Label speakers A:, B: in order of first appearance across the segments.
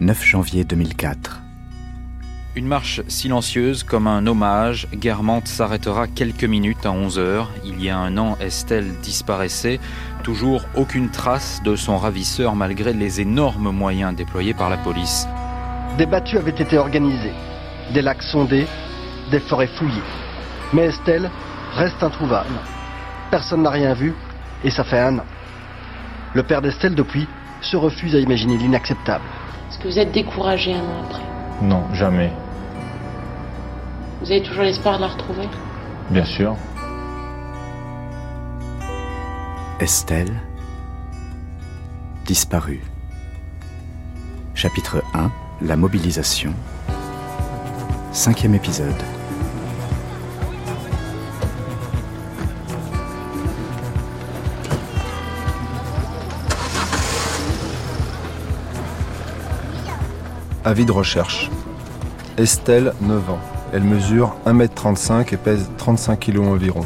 A: 9 janvier 2004.
B: Une marche silencieuse comme un hommage. Guermantes s'arrêtera quelques minutes à 11h. Il y a un an, Estelle disparaissait. Toujours aucune trace de son ravisseur malgré les énormes moyens déployés par la police.
C: Des battues avaient été organisées, des lacs sondés, des forêts fouillées. Mais Estelle reste introuvable. Personne n'a rien vu et ça fait un an. Le père d'Estelle, depuis, se refuse à imaginer l'inacceptable.
D: Est-ce que vous êtes découragé un an après
E: Non, jamais.
D: Vous avez toujours l'espoir de la retrouver?
E: Bien sûr.
A: Estelle, disparue. Chapitre 1 La mobilisation. Cinquième épisode.
F: Avis de recherche. Estelle, 9 ans. Elle mesure 1m35 et pèse 35 kg environ.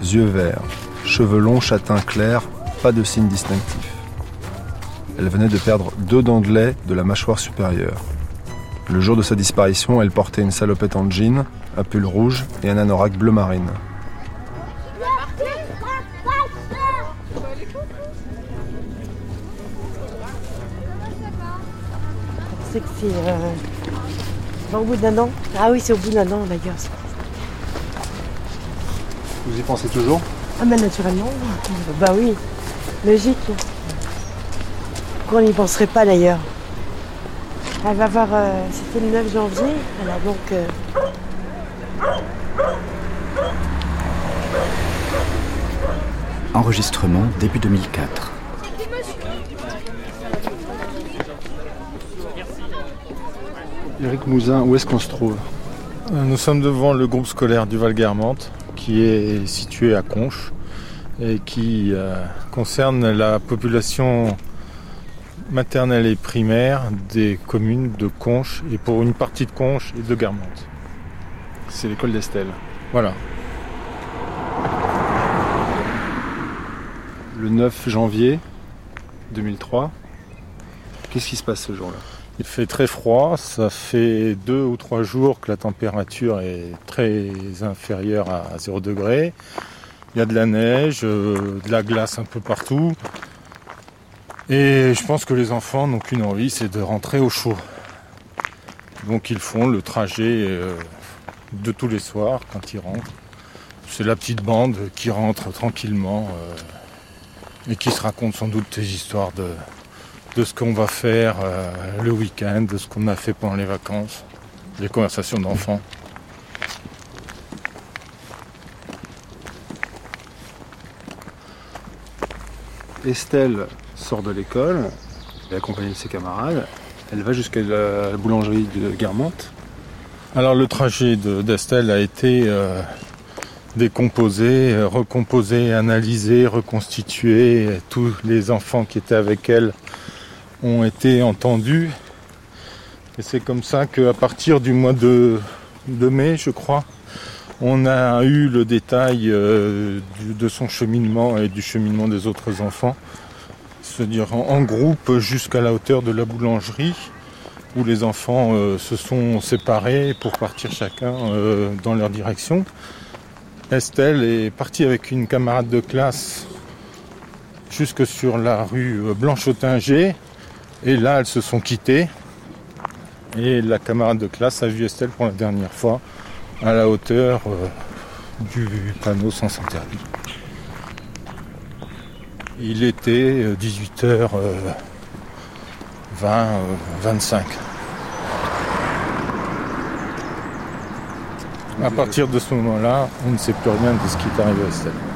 F: Yeux verts, cheveux longs châtain clair, pas de signe distinctif. Elle venait de perdre deux dents de lait de la mâchoire supérieure. Le jour de sa disparition, elle portait une salopette en jean, un pull rouge et un anorak bleu marine.
G: C'est euh, au bout d'un an. Ah oui, c'est au bout d'un an d'ailleurs.
F: Vous y pensez toujours?
G: Ah mais naturellement. Bah oui, logique. Pourquoi on n'y penserait pas d'ailleurs Elle va voir, euh, c'était le 9 janvier, elle a donc... euh,
A: Enregistrement début 2004.
F: Eric Mouzin, où est-ce qu'on se trouve
E: Nous sommes devant le groupe scolaire du Val-Guermantes qui est situé à Conches et qui euh, concerne la population maternelle et primaire des communes de Conches et pour une partie de Conches et de Guermantes.
F: C'est l'école d'Estelle.
E: Voilà.
F: Le 9 janvier 2003. Qu'est-ce qui se passe ce jour-là?
E: Il fait très froid, ça fait deux ou trois jours que la température est très inférieure à 0 degré. Il y a de la neige, euh, de la glace un peu partout. Et je pense que les enfants n'ont qu'une envie, c'est de rentrer au chaud. Donc ils font le trajet euh, de tous les soirs quand ils rentrent. C'est la petite bande qui rentre tranquillement euh, et qui se raconte sans doute des histoires de, de ce qu'on va faire euh, le week-end, de ce qu'on a fait pendant les vacances, des conversations d'enfants.
F: Estelle sort de l'école, elle est accompagnée de ses camarades. Elle va jusqu'à la boulangerie de Guermantes.
E: Alors le trajet de- d'Estelle a été euh, décomposé, recomposé, analysé, reconstitué. Tous les enfants qui étaient avec elle ont été entendus. Et c'est comme ça qu'à partir du mois de, mai, je crois, on a eu le détail euh, de son cheminement et du cheminement des autres enfants. C'est-à-dire en, groupe jusqu'à la hauteur de la boulangerie où les enfants euh, se sont séparés pour partir chacun euh, dans leur direction. Estelle est partie avec une camarade de classe jusque sur la rue Blanchotinger et là elles se sont quittées et la camarade de classe a vu Estelle pour la dernière fois à la hauteur euh, du panneau sens interdit. Il était 18h20, 25. À partir de ce moment-là, on ne sait plus rien de ce qui est arrivé à Estelle.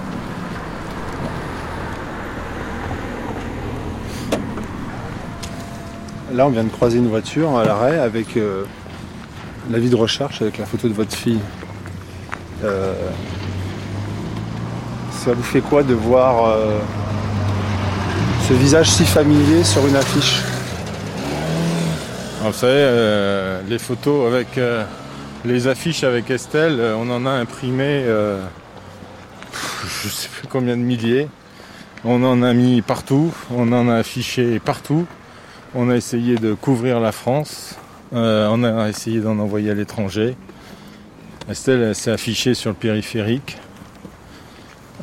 F: Là, on vient de croiser une voiture à l'arrêt avec euh, l'avis de recherche, avec la photo de votre fille. Euh, ça vous fait quoi de voir euh, ce visage si familier sur une affiche?
E: Vous savez, euh, les photos avec les affiches avec Estelle, on en a imprimé je sais plus combien de milliers. On en a mis partout, on en a affiché partout. On a essayé de couvrir la France. Euh, on a essayé d'en envoyer à l'étranger. Estelle s'est affichée sur le périphérique.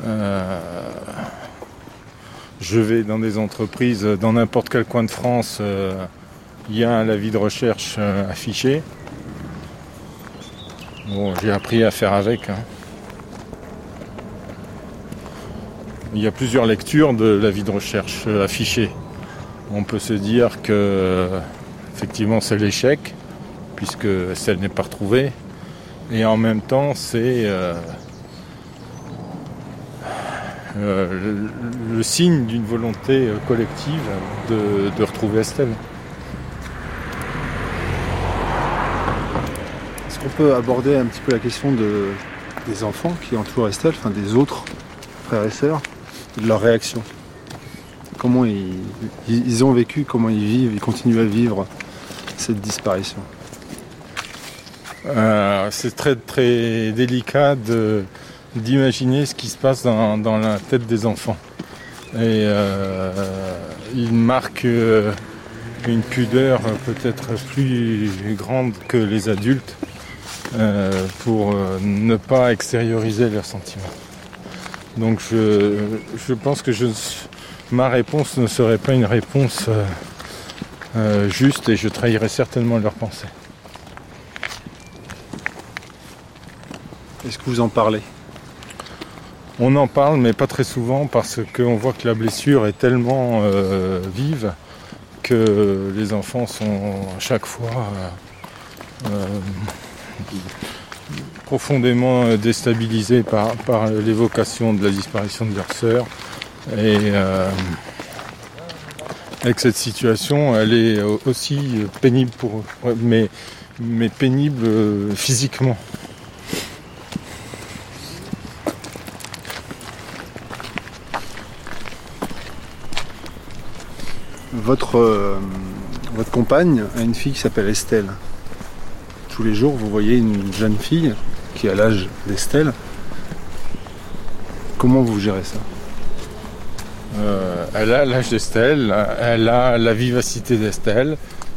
E: Euh, je vais dans des entreprises, dans n'importe quel coin de France, euh, il y a un avis de recherche affiché. Bon, j'ai appris à faire avec. Hein. Il y a plusieurs lectures de l'avis de recherche affiché. On peut se dire que effectivement c'est l'échec, puisque celle n'est pas retrouvée. Et en même temps, c'est euh, euh, le, signe d'une volonté collective de, retrouver Estelle.
F: Est-ce qu'on peut aborder un petit peu la question des enfants qui entourent Estelle, enfin des autres frères et sœurs, de leur réaction? Comment ils ont vécu, comment ils vivent, ils continuent à vivre cette disparition
E: euh, C'est très très délicat d'imaginer ce qui se passe dans, la tête des enfants. Et euh, il marque euh, une pudeur peut-être plus grande que les adultes pour ne pas extérioriser leurs sentiments. Donc je, je pense que je, ma réponse ne serait pas une réponse euh, juste et je trahirais certainement leurs pensées.
F: Est-ce que vous en parlez?
E: On en parle, mais pas très souvent parce qu'on voit que la blessure est tellement euh, vive que les enfants sont à chaque fois euh, profondément déstabilisés par, par l'évocation de la disparition de leur sœur. Et avec cette situation, elle est aussi pénible pour eux, mais, mais pénible euh, physiquement.
F: Votre, euh, votre compagne a une fille qui s'appelle Estelle. Tous les jours, vous voyez une jeune fille qui a l'âge d'Estelle. Comment vous gérez ça?
E: Euh, elle a l'âge d'Estelle, elle a la vivacité d'Estelle,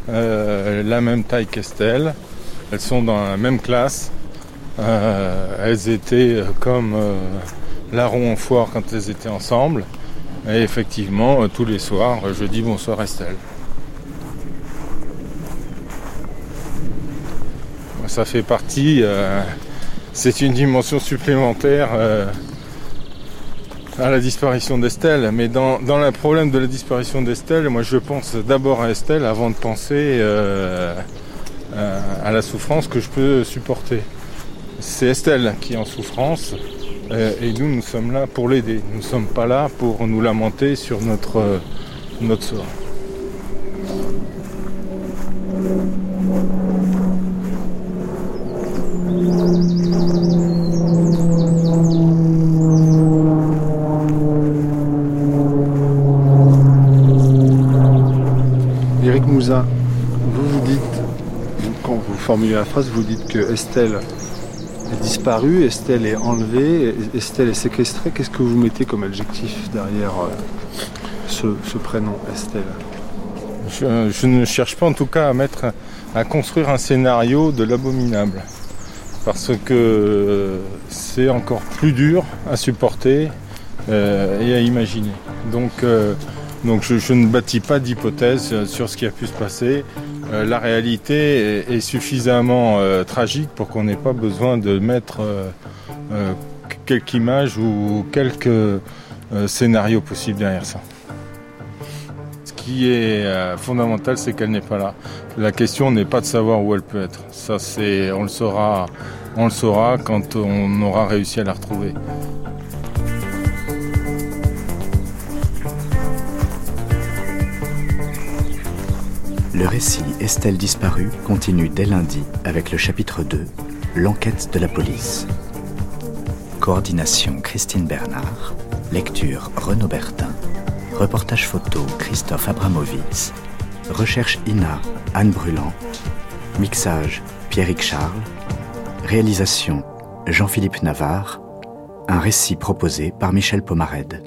E: euh, la même taille qu'Estelle. Elles sont dans la même classe. Euh, elles étaient comme larron en foire quand elles étaient ensemble. Et effectivement, tous les soirs, je dis bonsoir Estelle. Ça fait partie, c'est une dimension supplémentaire à la disparition d'Estelle. Mais dans, le problème de la disparition d'Estelle, moi je pense d'abord à Estelle avant de penser euh, euh, à la souffrance que je peux supporter. C'est Estelle qui est en souffrance euh, et nous, nous sommes là pour l'aider. Nous ne sommes pas là pour nous lamenter sur notre, notre sort.
F: Formulez la phrase, vous dites que Estelle est disparue, Estelle est enlevée, Estelle est séquestrée. Qu'est-ce que vous mettez comme adjectif derrière euh, ce, prénom, Estelle?
E: Je, ne cherche pas en tout cas à mettre, à construire un scénario de l'abominable. Parce que c'est encore plus dur à supporter euh, et à imaginer. Donc, euh, donc je, ne bâtis pas d'hypothèse sur ce qui a pu se passer. Euh, la réalité est, suffisamment euh, tragique pour qu'on n'ait pas besoin de mettre euh, quelques images ou quelques scénarios possibles derrière ça. Ce qui est fondamental, c'est qu'elle n'est pas là. La question n'est pas de savoir où elle peut être. Ça, c'est, on le saura, on le saura quand on aura réussi à la retrouver.
A: Le récit Estelle disparue continue dès lundi avec le chapitre 2, L'enquête de la police. Coordination Christine Bernard. Lecture Renaud Bertin. Reportage photo Christophe Abramovitz. Recherche INA Anne Brûlant. Mixage Pierrick Charles. Réalisation Jean-Philippe Navarre. Un récit proposé par Michel Pomarède.